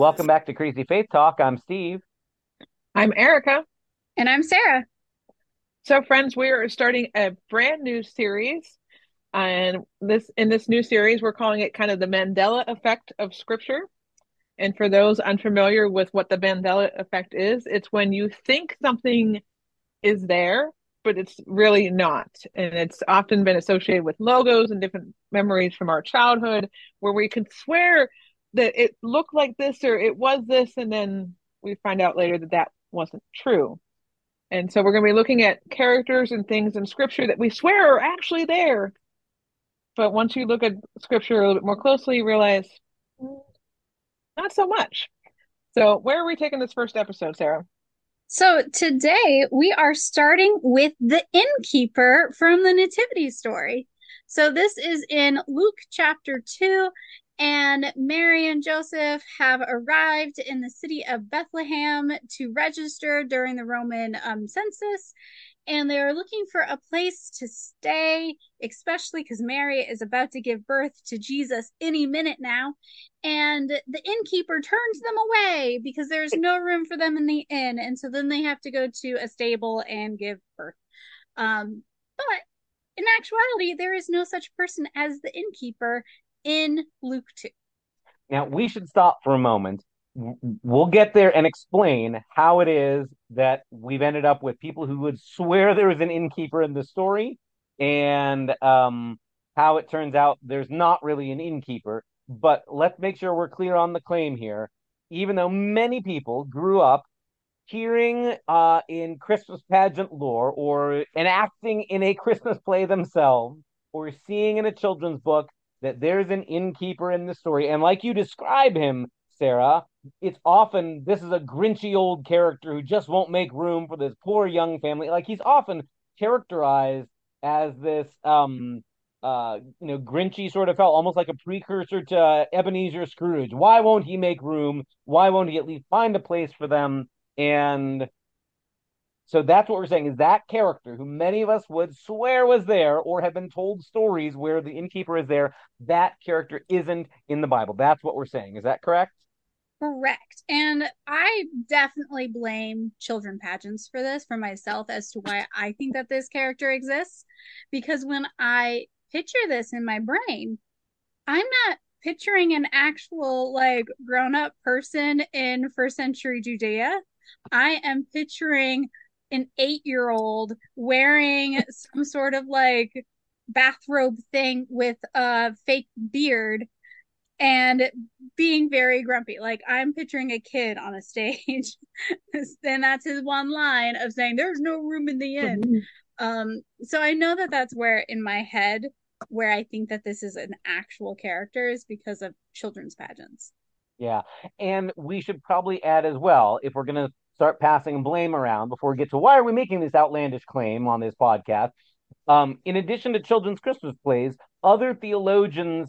Welcome back to Crazy Faith Talk. I'm Steve. I'm Erica. And I'm Sarah. So, friends, we are starting a brand new series. And this in this new series, we're calling it kind of the Mandela effect of scripture. And for those unfamiliar with what the Mandela effect is, it's when you think something is there, but it's really not. And it's often been associated with logos and different memories from our childhood where we can swear that it looked like this or it was this. And then we find out later that that wasn't true. And so we're going to be looking at characters and things in scripture that we swear are actually there. But once you look at scripture a little bit more closely, you realize mm, not so much. So, where are we taking this first episode, Sarah? So today we are starting with the innkeeper from the Nativity story. So this is in Luke chapter 2, and Mary and Joseph have arrived in the city of Bethlehem to register during the Roman um, census. And they're looking for a place to stay, especially because Mary is about to give birth to Jesus any minute now. And the innkeeper turns them away because there's no room for them in the inn. And so then they have to go to a stable and give birth. Um, but in actuality, there is no such person as the innkeeper in Luke 2. Now, we should stop for a moment. We'll get there and explain how it is that we've ended up with people who would swear there is an innkeeper in the story and um, how it turns out there's not really an innkeeper. But let's make sure we're clear on the claim here. Even though many people grew up hearing uh, in Christmas pageant lore or enacting in a Christmas play themselves or seeing in a children's book that there's an innkeeper in the story. And like you describe him, Sarah, it's often this is a grinchy old character who just won't make room for this poor young family. Like he's often characterized as this um uh you know grinchy sort of fellow, almost like a precursor to Ebenezer Scrooge. Why won't he make room? Why won't he at least find a place for them? And so that's what we're saying is that character who many of us would swear was there or have been told stories where the innkeeper is there, that character isn't in the Bible. That's what we're saying. Is that correct? Correct. And I definitely blame children pageants for this for myself as to why I think that this character exists. Because when I picture this in my brain, I'm not picturing an actual like grown up person in first century Judea. I am picturing an eight year old wearing some sort of like bathrobe thing with a fake beard and being very grumpy. Like I'm picturing a kid on a stage, and that's his one line of saying, "There's no room in the inn." Um, so I know that that's where in my head where I think that this is an actual character is because of children's pageants. Yeah. And we should probably add as well, if we're going to start passing blame around before we get to why are we making this outlandish claim on this podcast? Um, in addition to children's Christmas plays, other theologians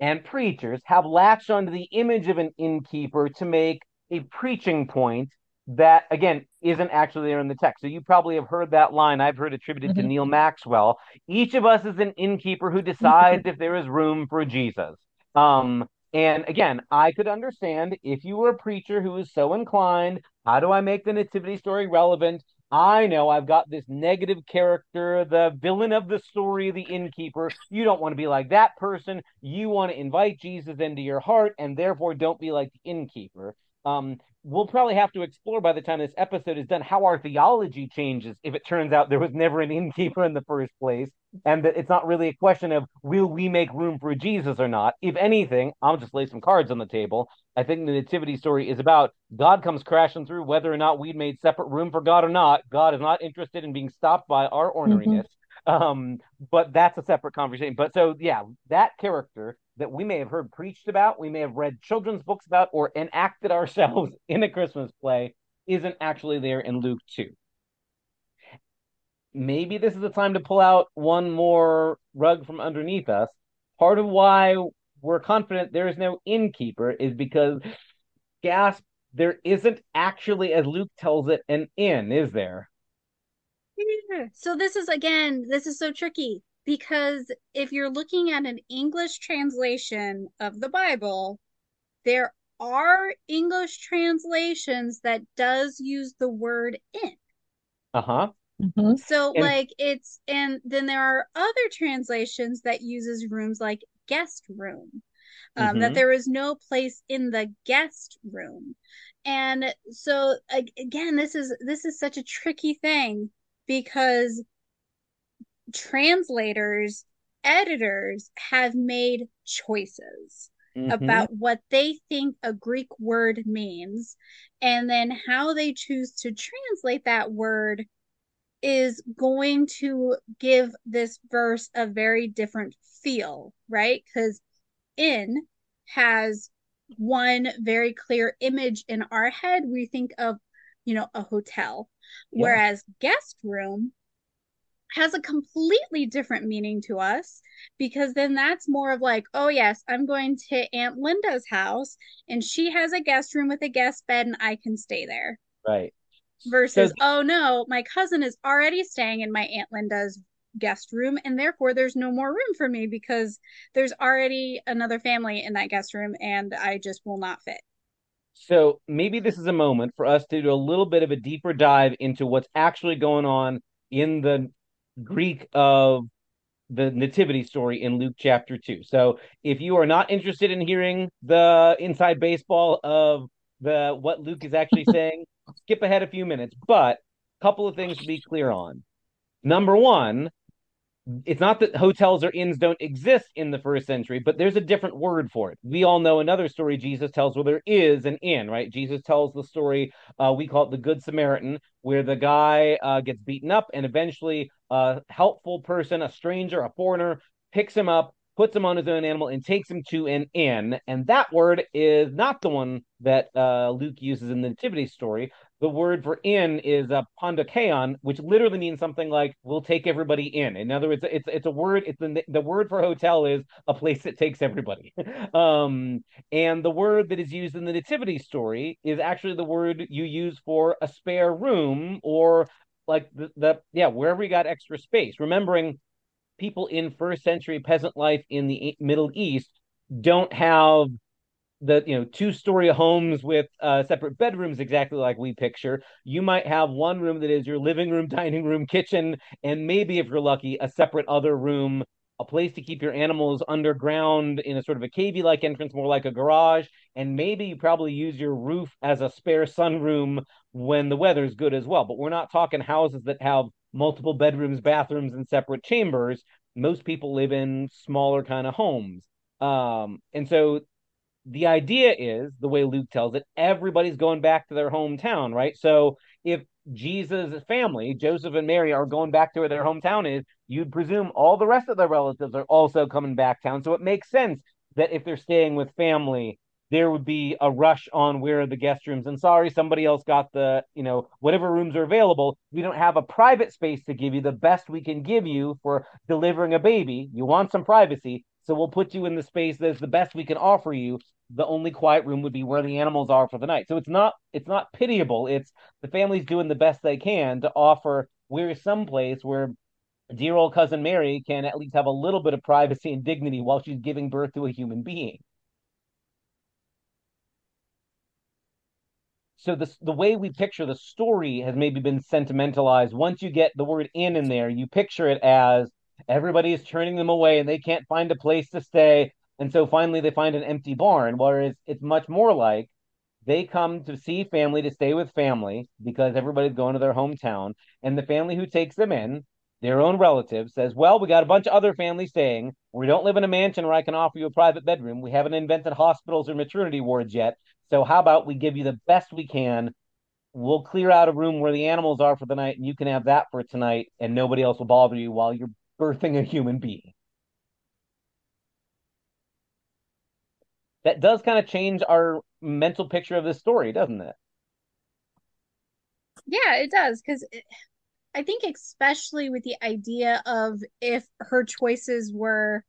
and preachers have latched onto the image of an innkeeper to make a preaching point that, again, isn't actually there in the text. So you probably have heard that line I've heard attributed to Mhm. Neal Maxwell. Each of us is an innkeeper who decides if there is room for Jesus. Um, and again, I could understand if you were a preacher who is so inclined, how do I make the nativity story relevant? I know I've got this negative character, the villain of the story, the innkeeper. You don't want to be like that person. You want to invite Jesus into your heart and therefore don't be like the innkeeper. Um, we'll probably have to explore by the time this episode is done how our theology changes if it turns out there was never an innkeeper in the first place and that it's not really a question of will we make room for Jesus or not. If anything, I'll just lay some cards on the table. I think the nativity story is about God comes crashing through whether or not we made separate room for God or not. God is not interested in being stopped by our orneriness. Um, but that's a separate conversation. But so yeah, that character that we may have heard preached about, we may have read children's books about, or enacted ourselves in a Christmas play isn't actually there in Luke 2 maybe this is the time to pull out one more rug from underneath us. Part of why we're confident there is no innkeeper is because, gasp, there isn't actually, as Luke tells it, an inn, is there? So this is again, this is so tricky because if you're looking at an English translation of the Bible, there are English translations that does use the word inn. Uh-huh. Mhm. So like it's and then there are other translations that uses rooms like guest room. Um, that Mhm. there is no place in the guest room. And so again this is this is such a tricky thing because translators, editors have made choices Mhm. about what they think a Greek word means, and then how they choose to translate that word is going to give this verse a very different feel, right? Because inn has one very clear image in our head. We think of, you know, a hotel, Yeah. whereas guest room has a completely different meaning to us because then that's more of like, oh, yes, I'm going to Aunt Linda's house and she has a guest room with a guest bed and I can stay there. Right. Versus, oh no, my cousin is already staying in my Aunt Linda's guest room and therefore there's no more room for me because there's already another family in that guest room and I just will not fit. So maybe this is a moment for us to do a little bit of a deeper dive into what's actually going on in the Greek of the nativity story in Luke chapter 2. So if you are not interested in hearing the inside baseball of the what Luke is actually saying, skip ahead a few minutes. But a couple of things to be clear on. Number one, it's not that hotels or inns don't exist in the first century, but there's a different word for it. We all know another story Jesus tells where there is an inn, right? Jesus tells the story, uh, we call it the Good Samaritan, where the guy uh, gets beaten up and eventually a helpful person, a stranger, a foreigner, picks him up, puts him on his own animal, and takes him to an inn. And that word is not the one that uh, Luke uses in the Nativity story. The word for inn is uh, pandocheion, which literally means something like "we'll take everybody in." In other words, it's it's a word. It's the the word for hotel is a place that takes everybody. um, and the word that is used in the Nativity story is actually the word you use for a spare room or like the, the yeah wherever you got extra space. Remembering people in first century peasant life in the Middle East don't have the you know two story homes with uh, separate bedrooms exactly like we picture. You might have one room that is your living room dining room kitchen and maybe if you're lucky a separate other room a place to keep your animals underground in a sort of a cavey like entrance more like a garage. And maybe you probably use your roof as a spare sunroom when the weather's good as well. But we're not talking houses that have multiple bedrooms bathrooms and separate chambers most people live in smaller kind of homes um and so the idea is the way Luke tells it, everybody's going back to their hometown, right? So if Jesus' family, Joseph and Mary, are going back to where their hometown is, you'd presume all the rest of their relatives are also coming back town. So it makes sense that if they're staying with family, there would be a rush on where are the guest rooms. And sorry, somebody else got the, you know, whatever rooms are available. We don't have a private space to give you. The best we can give you for delivering a baby. You want some privacy. So we'll put you in the space that's the best we can offer you. The only quiet room would be where the animals are for the night. So it's not it's not pitiable. It's the family's doing the best they can to offer where some place where dear old cousin Mary can at least have a little bit of privacy and dignity while she's giving birth to a human being. So the the way we picture the story has maybe been sentimentalized. Once you get the word inn in there, you picture it as everybody is turning them away and they can't find a place to stay. And so finally they find an empty barn. Whereas it's much more like they come to see family to stay with family because everybody's going to their hometown. And the family who takes them in, their own relative, says, Well, we got a bunch of other families staying. We don't live in a mansion where I can offer you a private bedroom. We haven't invented hospitals or maternity wards yet. So how about we give you the best we can? We'll clear out a room where the animals are for the night, and you can have that for tonight, and nobody else will bother you while you're birthing a human being. That does kind of change our mental picture of this story, doesn't it? Yeah, it does because I think especially with the idea of if her choices were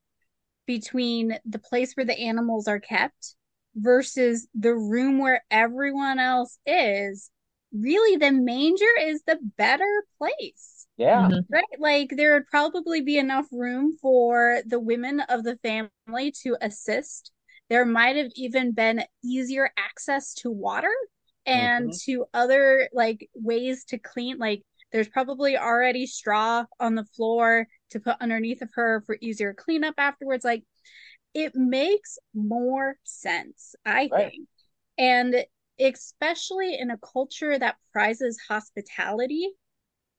between the place where the animals are kept versus the room where everyone else is, really the manger is the better place. Yeah. Mhm. Right? Like there would probably be enough room for the women of the family to assist. There might have even been easier access to water and to other like ways to clean. Like there's probably already straw on the floor to put underneath of her for easier cleanup afterwards. Like it makes more sense, I Right. think. And especially in a culture that prizes hospitality,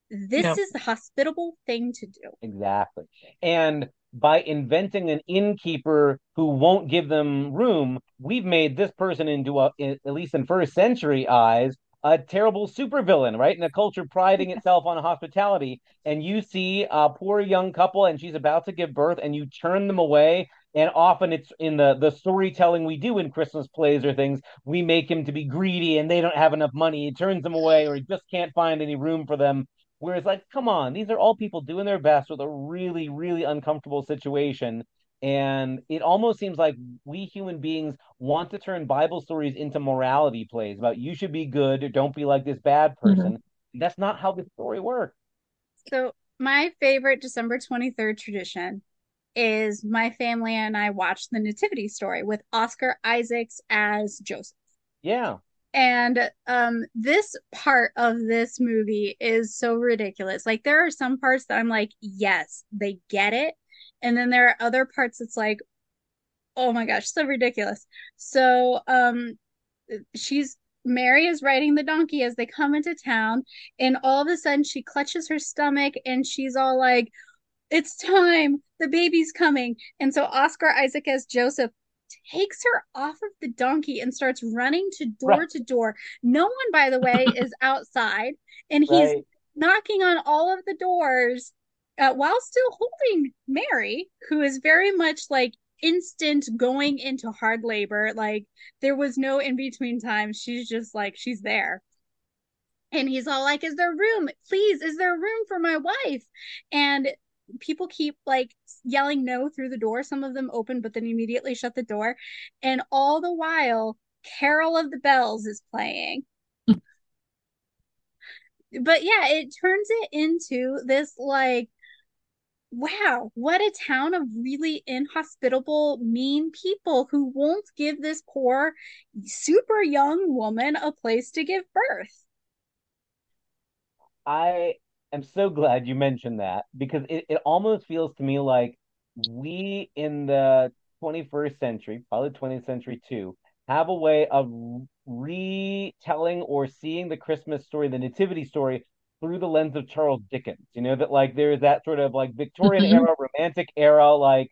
this Yeah. is the hospitable thing to do. Exactly. And by inventing an innkeeper who won't give them room, we've made this person into a, at least in first century eyes, a terrible supervillain, right? In a culture priding itself on hospitality. And you see a poor young couple and she's about to give birth and you turn them away. And often it's in the, the storytelling we do in Christmas plays or things, we make him to be greedy and they don't have enough money. He turns them away or he just can't find any room for them. Whereas, like, come on, these are all people doing their best with a really, really uncomfortable situation. And it almost seems like we human beings want to turn Bible stories into morality plays about you should be good or don't be like this bad person. That's not how the story works. So, my favorite December 23rd tradition is my family and I watch the Nativity story with Oscar Isaacs as Joseph. Yeah. And um this part of this movie is so ridiculous. Like there are some parts that I'm like, yes, they get it. And then there are other parts that's like, oh my gosh, so ridiculous. So um she's Mary is riding the donkey as they come into town, and all of a sudden she clutches her stomach and she's all like, It's time, the baby's coming. And so Oscar Isaac as Joseph takes her off of the donkey and starts running to door Right. to door. No one, by the way, is outside, and he's Right. knocking on all of the doors uh, while still holding Mary, who is very much like instant going into hard labor. Like there was no in between time. She's just like, she's there. And he's all like, Is there room? Please, is there room for my wife? And people keep like yelling no through the door. Some of them open, but then immediately shut the door. And all the while, Carol of the Bells is playing. but yeah, it turns it into this like, wow, what a town of really inhospitable, mean people who won't give this poor, super young woman a place to give birth. I am so glad you mentioned that because it, it almost feels to me like we in the 21st century, probably 20th century too, have a way of retelling or seeing the Christmas story, the nativity story, through the lens of Charles Dickens. You know, that like there's that sort of like Victorian Mhm. era, romantic era, like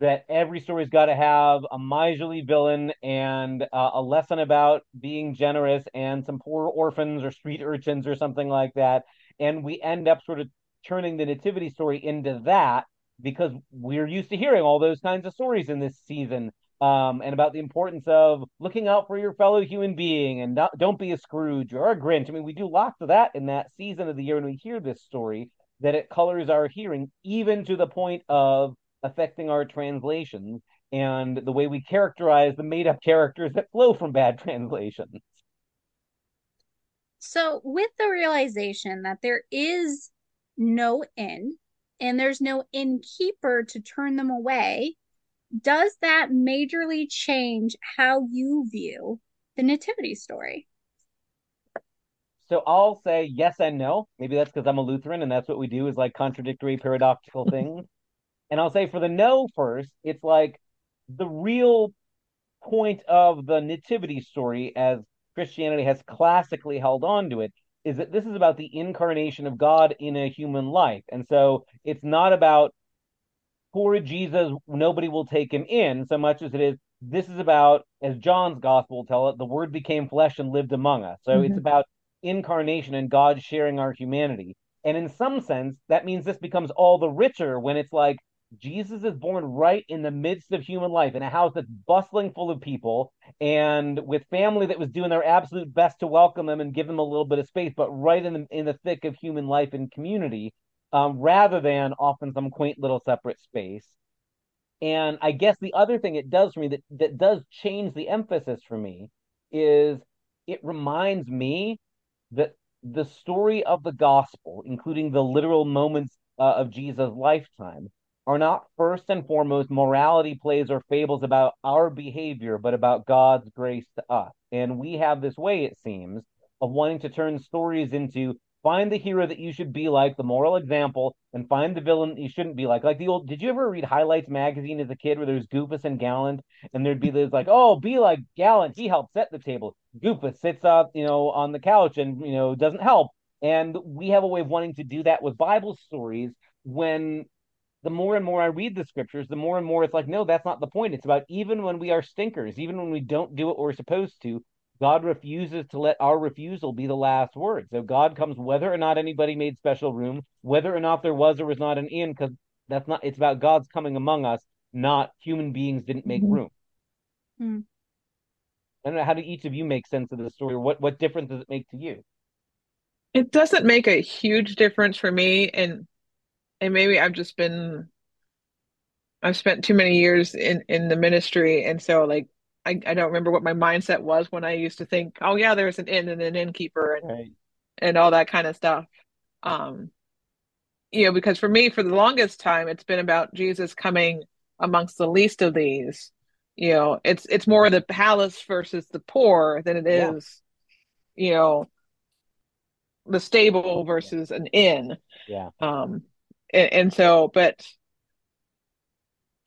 that every story's got to have a miserly villain and uh, a lesson about being generous and some poor orphans or street urchins or something like that. And we end up sort of turning the nativity story into that because we're used to hearing all those kinds of stories in this season. Um, and about the importance of looking out for your fellow human being and not, don't be a Scrooge or a Grinch. I mean, we do lots of that in that season of the year when we hear this story, that it colors our hearing, even to the point of affecting our translations and the way we characterize the made up characters that flow from bad translations. So, with the realization that there is no inn and there's no innkeeper to turn them away, does that majorly change how you view the nativity story? So I'll say yes and no. Maybe that's because I'm a Lutheran and that's what we do is like contradictory, paradoxical things. And I'll say for the no first, it's like the real point of the nativity story, as Christianity has classically held on to it, is that this is about the incarnation of God in a human life. And so it's not about poor Jesus, nobody will take him in so much as it is this is about, as John's gospel will tell it, the word became flesh and lived among us. So it's Mhm. about incarnation and God sharing our humanity. And in some sense, that means this becomes all the richer when it's like Jesus is born right in the midst of human life in a house that's bustling full of people and with family that was doing their absolute best to welcome them and give them a little bit of space, but right in the in the thick of human life and community, um, rather than off in some quaint little separate space. And I guess the other thing it does for me that, that does change the emphasis for me is it reminds me that the story of the gospel, including the literal moments uh, of Jesus' lifetime, are not first and foremost morality plays or fables about our behavior, but about God's grace to us. And we have this way, it seems, of wanting to turn stories into find the hero that you should be like, the moral example, and find the villain that you shouldn't be like. Like the old, did you ever read Highlights magazine as a kid where there's Goofus and Gallant, and there'd be this like, oh, be like Gallant, he helped set the table. Goofus sits up, you know, on the couch and you know doesn't help. And we have a way of wanting to do that with Bible stories when the more and more I read the scriptures, the more and more it's like, no, that's not the point. It's about even when we are stinkers, even when we don't do what we're supposed to, God refuses to let our refusal be the last word. So God comes whether or not anybody made special room, whether or not there was or was not an inn, because that's not, it's about God's coming among us, not human beings didn't make Mhm. room. Hmm. I don't know. How do each of you make sense of the story? Or what, what difference does it make to you? It doesn't make a huge difference for me, and and maybe I've just been I've spent too many years in in the ministry, and so like I I don't remember what my mindset was when I used to think, oh yeah, there's an inn and an innkeeper and Right. and all that kind of stuff. Um, you know, because for me, for the longest time, it's been about Jesus coming amongst the least of these. You know, it's it's more the palace versus the poor than it is, Yeah. you know, the stable versus an inn. Yeah. Um, and, and so, but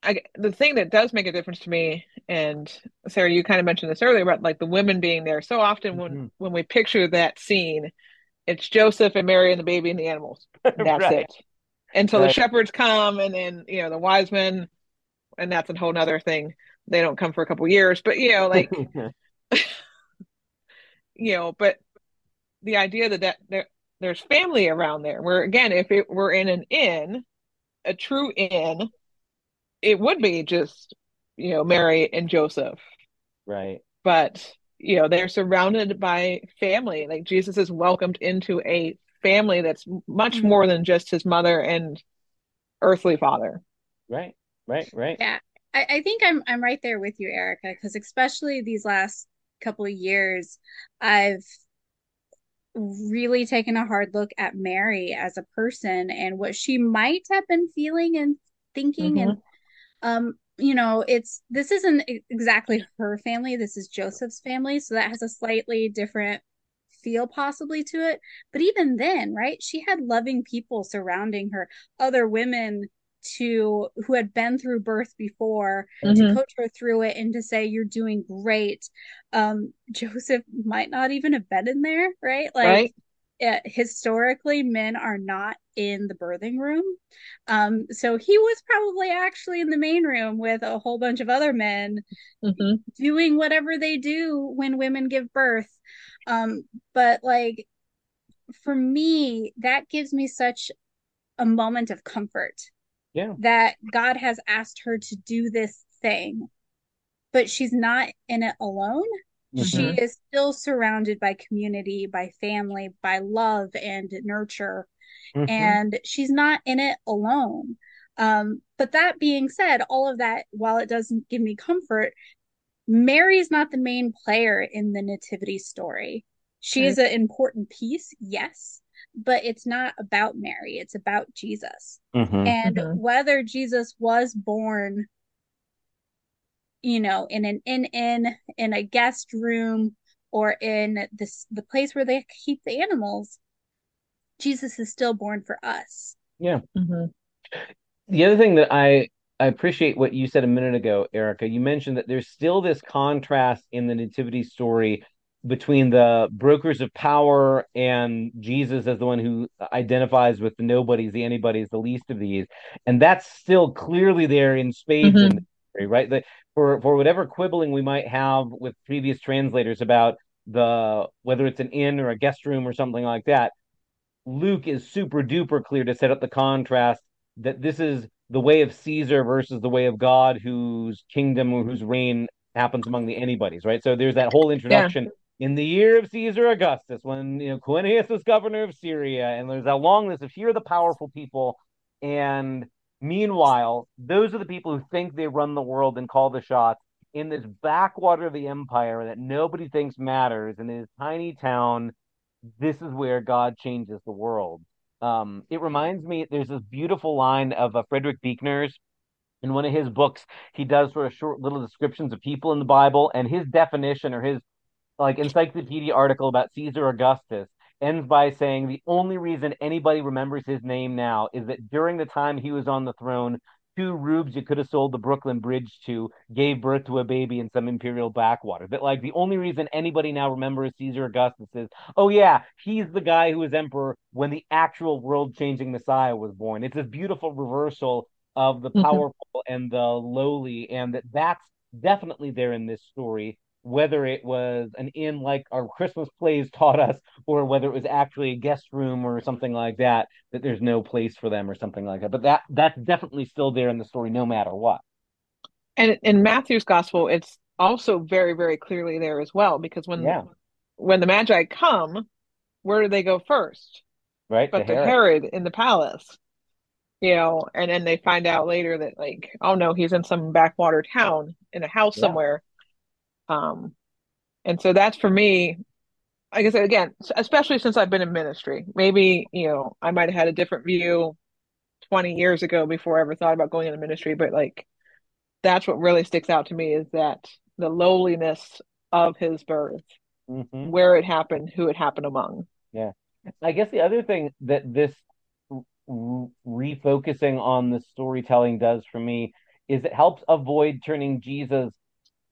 I, the thing that does make a difference to me, and Sarah, you kind of mentioned this earlier about like the women being there. So often when Mhm. when we picture that scene, it's Joseph and Mary and the baby and the animals. And that's Right. it. Until the Right. shepherds come, and then you know the wise men, and that's a whole nother thing. They don't come for a couple years, but you know, like you know, but the idea that, that there, there's family around there, where again, if it were in an inn, a true inn, it would be just, you know, Mary and Joseph. right. But, you know, they're surrounded by family. Like Jesus is welcomed into a family that's much Mhm. more than just his mother and earthly father. Right. Right. Right. Yeah, I, I think I'm I'm right there with you, Erica, because especially these last couple of years, I've really taken a hard look at Mary as a person and what she might have been feeling and thinking and um you know it's this isn't exactly her family this is Joseph's family so that has a slightly different feel possibly to it but even then right she had loving people surrounding her other women to who had been through birth before to Mhm. coach her through it and to say you're doing great um Joseph might not even have been in there right like Right? uh, historically men are not in the birthing room. Um so he was probably actually in the main room with a whole bunch of other men hmm doing whatever they do when women give birth. Um but like for me that gives me such a moment of comfort Yeah. that God has asked her to do this thing but she's not in it alone. She Mhm. is still surrounded by community, by family, by love and nurture, Mhm. and she's not in it alone. Um, but that being said, all of that, while it doesn't give me comfort, Mary's not the main player in the nativity story. She is an important piece, yes, but it's not about Mary, it's about Jesus. Mhm. And Mhm. whether Jesus was born you know, in an in in in a guest room or in this the place where they keep the animals, Jesus is still born for us. Yeah. Mhm. The other thing that I I appreciate what you said a minute ago, Erica. You mentioned that there's still this contrast in the nativity story between the brokers of power and Jesus as the one who identifies with the nobodies, the anybody's, the least of these, and that's still clearly there in spades in Mhm. the story, right? The, for for whatever quibbling we might have with previous translators about the whether it's an inn or a guest room or something like that, Luke is super duper clear to set up the contrast that this is the way of Caesar versus the way of God, whose kingdom or whose reign happens among the anybody's, right? So there's that whole introduction in the year of Caesar Augustus, when you know Quirinius was governor of Syria, and there's that long list of here are the powerful people, and Meanwhile, those are the people who think they run the world and call the shots in this backwater of the empire that nobody thinks matters in this tiny town. This is where God changes the world. Um, it reminds me, there's this beautiful line of uh, Frederick Buechner's in one of his books. He does sort of short little descriptions of people in the Bible, and his definition or his like encyclopedia article about Caesar Augustus ends by saying the only reason anybody remembers his name now is that during the time he was on the throne, two rubes you could have sold the Brooklyn Bridge to gave birth to a baby in some imperial backwater. That like the only reason anybody now remembers Caesar Augustus is, oh yeah, he's the guy who was emperor when the actual world-changing Messiah was born. It's this beautiful reversal of the powerful mm-hmm. and the lowly, and that that's definitely there in this story whether it was an inn like our Christmas plays taught us, or whether it was actually a guest room or something like that, that there's no place for them or something like that. But that that's definitely still there in the story, no matter what. And in Matthew's gospel, it's also very, very clearly there as well, because when yeah. when the Magi come, where do they go first? Right, but to Herod. Herod in the palace. You know, and then they find out later that like, oh no, he's in some backwater town in a house yeah. somewhere um, and so that's for me, I guess again, especially since I've been in ministry, maybe, you know, I might have had a different view 20 years ago before I ever thought about going into ministry, but like that's what really sticks out to me is that the lowliness of his birth, mm-hmm. where it happened, who it happened among. Yeah. I guess the other thing that this refocusing on the storytelling does for me is it helps avoid turning Jesus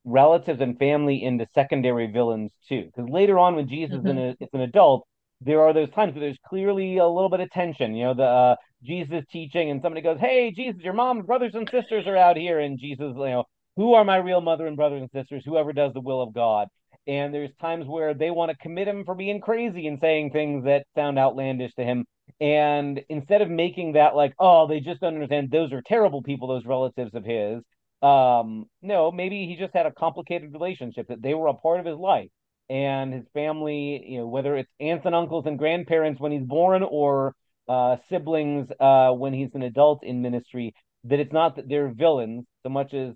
relatives and family into secondary villains too. Because later on, when Jesus mm-hmm. is, is an adult, there are those times where there's clearly a little bit of tension. You know, the uh, Jesus teaching, and somebody goes, "Hey, Jesus, your mom, brothers and sisters are out here," and Jesus, you know, who are my real mother and brothers and sisters? Whoever does the will of God. And there's times where they want to commit him for being crazy and saying things that sound outlandish to him. And instead of making that like, oh, they just don't understand those are terrible people, those relatives of his, um, no, maybe he just had a complicated relationship that they were a part of his life and his family, you know, whether it's aunts and uncles and grandparents when he's born or uh, siblings uh, when he's an adult in ministry, that it's not that they're villains so much as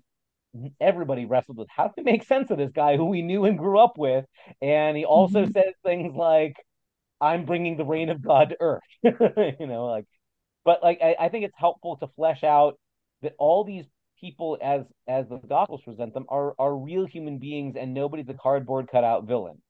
everybody wrestled with how to make sense of this guy who we knew and grew up with. And he also mm-hmm. says things like, I'm bringing the reign of God to earth, you know, like, but like, I, I think it's helpful to flesh out that all these people as as the gospels present them are are real human beings and nobody's a cardboard cutout villain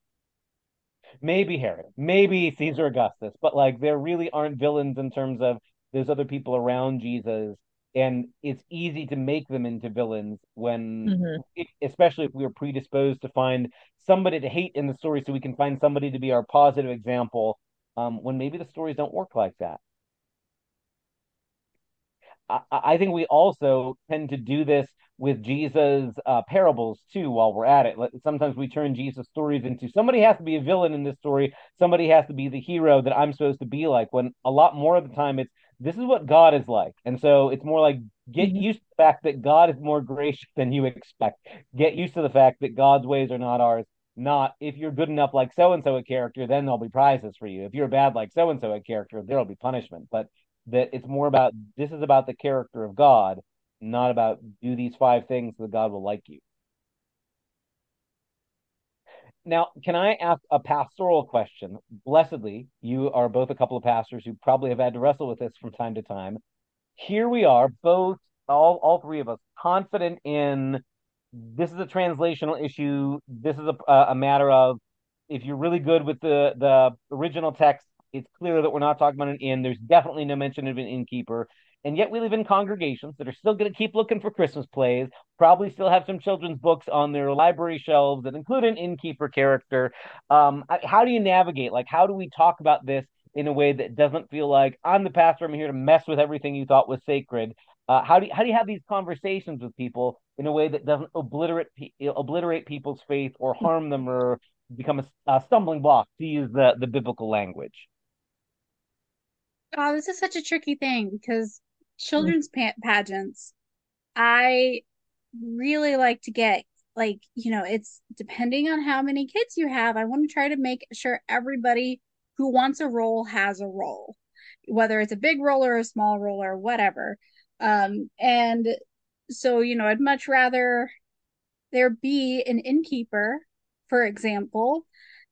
maybe herod maybe caesar augustus but like there really aren't villains in terms of there's other people around jesus and it's easy to make them into villains when mm-hmm. especially if we are predisposed to find somebody to hate in the story so we can find somebody to be our positive example um, when maybe the stories don't work like that I, I think we also tend to do this with Jesus' uh, parables too. While we're at it, sometimes we turn Jesus' stories into somebody has to be a villain in this story, somebody has to be the hero that I'm supposed to be like. When a lot more of the time it's this is what God is like, and so it's more like get mm-hmm. used to the fact that God is more gracious than you expect. Get used to the fact that God's ways are not ours. Not if you're good enough like so and so a character, then there'll be prizes for you. If you're bad like so and so a character, there'll be punishment. But that it's more about this is about the character of God, not about do these five things so that God will like you. Now, can I ask a pastoral question? Blessedly, you are both a couple of pastors who probably have had to wrestle with this from time to time. Here we are, both all all three of us, confident in this is a translational issue. This is a a matter of if you're really good with the the original text, it's clear that we're not talking about an inn. There's definitely no mention of an innkeeper. And yet we live in congregations that are still going to keep looking for Christmas plays, probably still have some children's books on their library shelves that include an innkeeper character. Um, how do you navigate? Like, how do we talk about this in a way that doesn't feel like I'm the pastor, I'm here to mess with everything you thought was sacred? Uh, how do you, how do you have these conversations with people in a way that doesn't obliterate obliterate people's faith or harm them or become a, a stumbling block to use the the biblical language? Oh, this is such a tricky thing because children's pa- pageants, I really like to get like, you know, it's depending on how many kids you have. I want to try to make sure everybody who wants a role has a role, whether it's a big role or a small role or whatever. Um, and so, you know, I'd much rather there be an innkeeper, for example,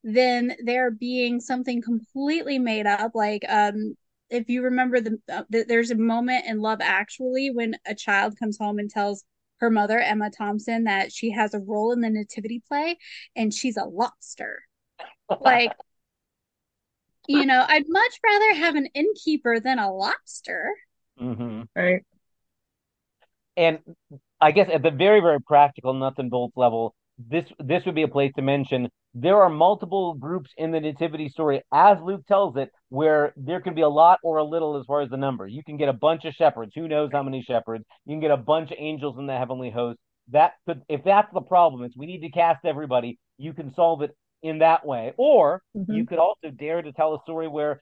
than there being something completely made up. Like, um, if you remember the, uh, the there's a moment in Love Actually when a child comes home and tells her mother Emma Thompson that she has a role in the nativity play and she's a lobster. Like you know, I'd much rather have an innkeeper than a lobster. hmm Right. And I guess at the very, very practical nuts and bolts level, this this would be a place to mention there are multiple groups in the nativity story, as Luke tells it, where there can be a lot or a little as far as the number. You can get a bunch of shepherds, who knows how many shepherds. You can get a bunch of angels in the heavenly host. That could, if that's the problem, it's we need to cast everybody. You can solve it in that way, or Mhm. you could also dare to tell a story where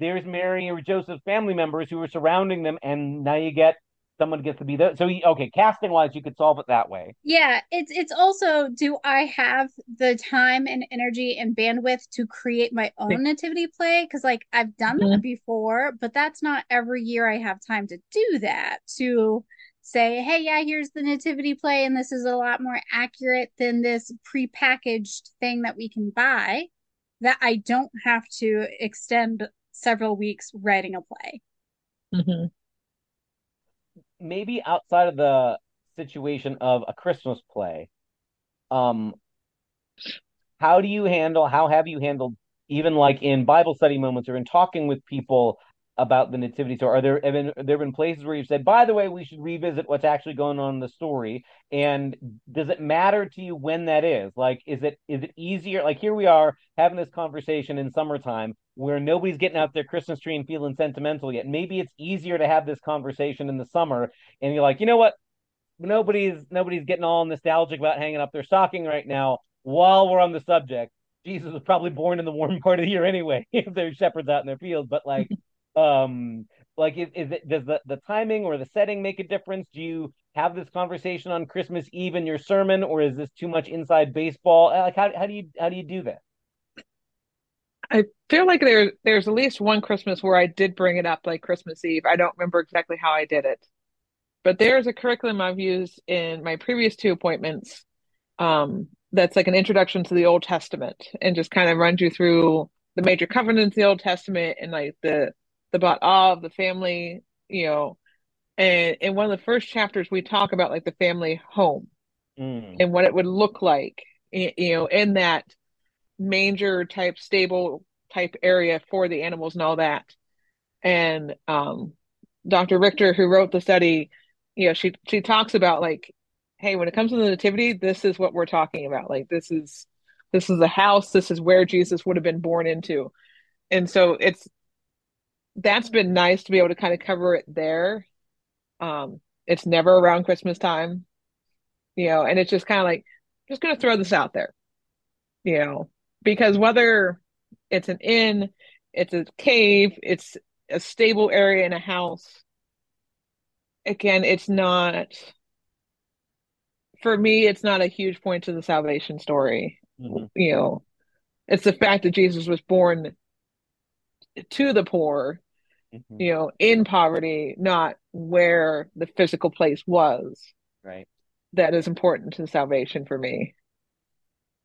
there's Mary or Joseph's family members who are surrounding them, and now you get someone gets to be there. So, you, okay, casting wise, you could solve it that way. Yeah, it's it's also do I have the time and energy and bandwidth to create my own nativity play? Because like I've done that before, but that's not every year I have time to do that. To say, hey, yeah, here's the nativity play, and this is a lot more accurate than this prepackaged thing that we can buy. That I don't have to extend several weeks writing a play. Mhm. Maybe outside of the situation of a Christmas play, um, how do you handle, how have you handled, even like in Bible study moments or in talking with people about the nativity story? Are there have been there been places where you've said, by the way, we should revisit what's actually going on in the story? And does it matter to you when that is? Like, is it is it easier? Like here we are having this conversation in summertime where nobody's getting out their Christmas tree and feeling sentimental yet. Maybe it's easier to have this conversation in the summer, and you're like, you know what? Nobody's nobody's getting all nostalgic about hanging up their stocking right now. While we're on the subject, Jesus was probably born in the warm part of the year anyway, if there's shepherds out in their fields. But like, um, like is, is it does the the timing or the setting make a difference? Do you have this conversation on Christmas Eve in your sermon, or is this too much inside baseball? Like, how how do you how do you do that? I feel like there there's at least one Christmas where I did bring it up, like Christmas Eve. I don't remember exactly how I did it, but there's a curriculum I've used in my previous two appointments. Um, that's like an introduction to the Old Testament and just kind of runs you through the major covenants the Old Testament and like the the about bot of the family, you know. And in one of the first chapters, we talk about like the family home Mm, and what it would look like, you know, in that manger type stable type area for the animals and all that. And um, Dr. Richter, who wrote the study, you know, she she talks about like, hey, when it comes to the nativity, this is what we're talking about. Like this is this is the house, this is where Jesus would have been born into. And so it's that's been nice to be able to kind of cover it there. Um, it's never around Christmas time, you know, and it's just kind of like, just gonna throw this out there, you know, because whether it's an inn, it's a cave, it's a stable area in a house, again, it's not, for me, it's not a huge point to the salvation story. mhm, You know, it's the fact that Jesus was born to the poor, mhm. you know, in poverty, not where the physical place was. Right. That is important to salvation for me.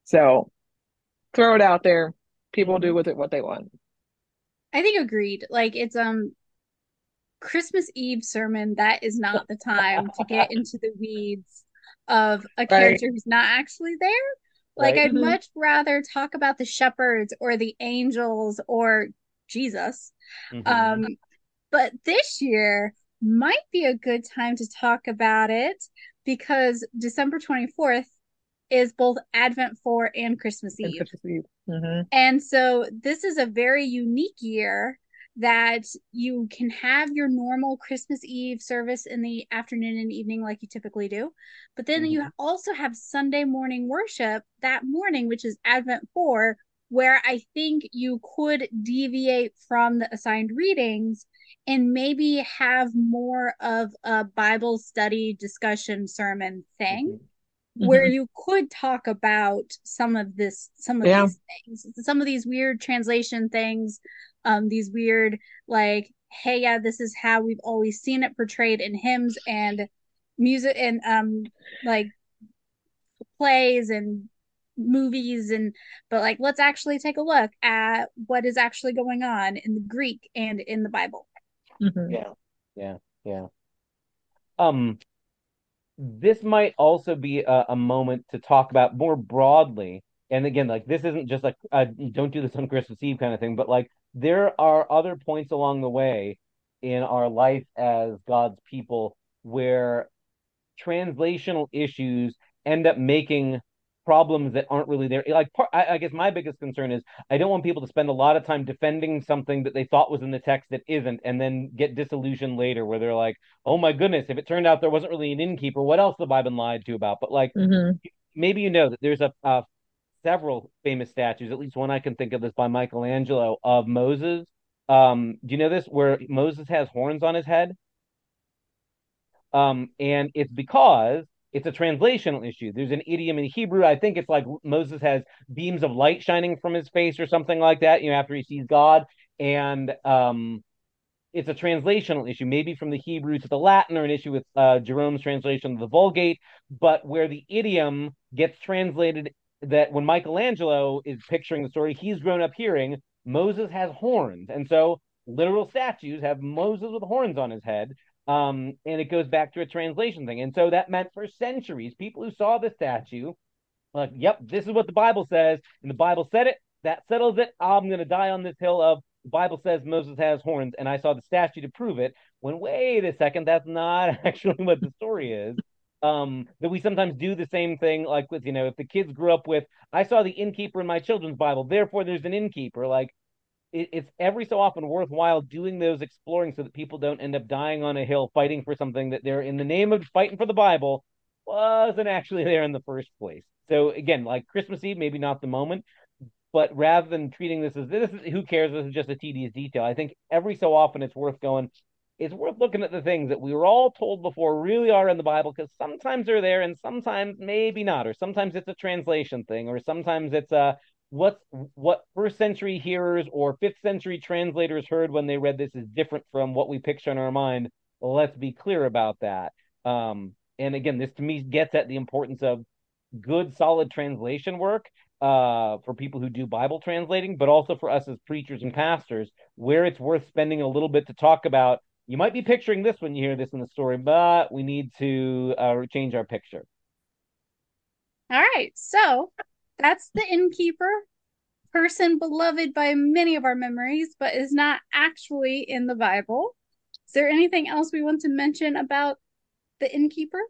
So throw it out there. People do with it what they want. I think agreed. Like it's um Christmas Eve sermon, that is not the time to get into the weeds of a character who's not actually there. Like Right. I'd Mhm. much rather talk about the shepherds or the angels or Jesus. Mhm. Um, but this year might be a good time to talk about it because December 24th is both Advent 4 and Christmas And Eve. Christmas Eve. Mhm. And so this is a very unique year that you can have your normal Christmas Eve service in the afternoon and evening like you typically do. But then you Mhm. also have Sunday morning worship that morning, which is Advent 4, where I think you could deviate from the assigned readings and maybe have more of a Bible study discussion sermon thing Mhm. where you could talk about some of this some of Yeah. these things some of these weird translation things um these weird like hey, yeah, this is how we've always seen it portrayed in hymns and music and um like plays and movies and but like let's actually take a look at what is actually going on in the Greek and in the Bible. Mhm. Yeah, yeah, yeah. Um, this might also be a, a moment to talk about more broadly. And again, like this isn't just like uh, don't do this on Christmas Eve kind of thing, but like there are other points along the way in our life as God's people where translational issues end up making problems that aren't really there. Like, part, I, I guess my biggest concern is I don't want people to spend a lot of time defending something that they thought was in the text that isn't, and then get disillusioned later where they're like, "Oh my goodness, if it turned out there wasn't really an innkeeper, what else the Bible lied to about?" But like, Mhm. maybe you know that there's a, a several famous statues, at least one I can think of is by Michelangelo of Moses. Um, do you know this? Where Moses has horns on his head? Um, and it's because it's a translational issue. There's an idiom in Hebrew. I think it's like Moses has beams of light shining from his face or something like that, you know, after he sees God. And um, it's a translational issue, maybe from the Hebrew to the Latin or an issue with uh, Jerome's translation of the Vulgate, but where the idiom gets translated that when Michelangelo is picturing the story, he's grown up hearing Moses has horns. And so literal statues have Moses with horns on his head. Um, and it goes back to a translation thing. And so that meant for centuries, people who saw the statue, like, yep, this is what the Bible says, and the Bible said it, that settles it. I'm going to die on this hill of the Bible says Moses has horns, and I saw the statue to prove it. When wait a second, that's not actually what the story is. Um, that we sometimes do the same thing, like with you know, if the kids grew up with, I saw the innkeeper in my children's Bible, therefore there's an innkeeper. Like it, it's every so often worthwhile doing those exploring so that people don't end up dying on a hill fighting for something that they're in the name of fighting for the Bible wasn't actually there in the first place. So again, like Christmas Eve, maybe not the moment, but rather than treating this as this is who cares, this is just a tedious detail. I think every so often it's worth going. It's worth looking at the things that we were all told before really are in the Bible because sometimes they're there and sometimes maybe not, or sometimes it's a translation thing, or sometimes it's a what what first century hearers or fifth century translators heard when they read this is different from what we picture in our mind. Let's be clear about that. Um, and again, this to me gets at the importance of good, solid translation work uh, for people who do Bible translating, but also for us as preachers and pastors, where it's worth spending a little bit to talk about. You might be picturing this when you hear this in the story, but we need to uh, change our picture. All right, so that's the innkeeper, person beloved by many of our memories, but is not actually in the Bible. Is there anything else we want to mention about the innkeeper?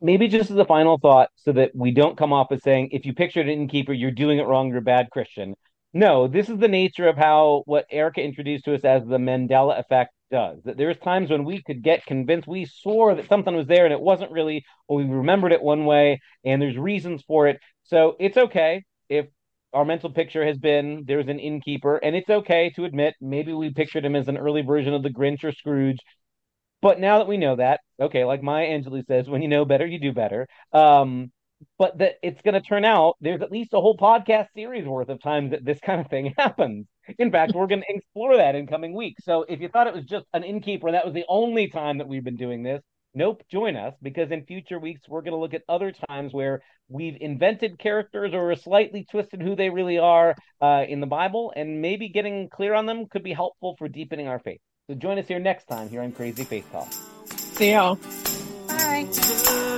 Maybe just as a final thought, so that we don't come off as saying, if you pictured an innkeeper, you're doing it wrong, you're a bad Christian. No, this is the nature of how what Erica introduced to us as the Mandela effect does. That there's times when we could get convinced, we swore that something was there and it wasn't really, or we remembered it one way, and there's reasons for it. So it's okay if our mental picture has been there's an innkeeper, and it's okay to admit maybe we pictured him as an early version of the Grinch or Scrooge. But now that we know that, okay, like Maya Angelou says, when you know better, you do better. Um, but that it's going to turn out there's at least a whole podcast series worth of times that this kind of thing happens. In fact, we're going to explore that in coming weeks. So if you thought it was just an innkeeper and that was the only time that we've been doing this, nope, join us because in future weeks we're going to look at other times where we've invented characters or slightly twisted who they really are uh, in the Bible, and maybe getting clear on them could be helpful for deepening our faith. So join us here next time here on Crazy Faith Talk. See y'all. Bye. Good time.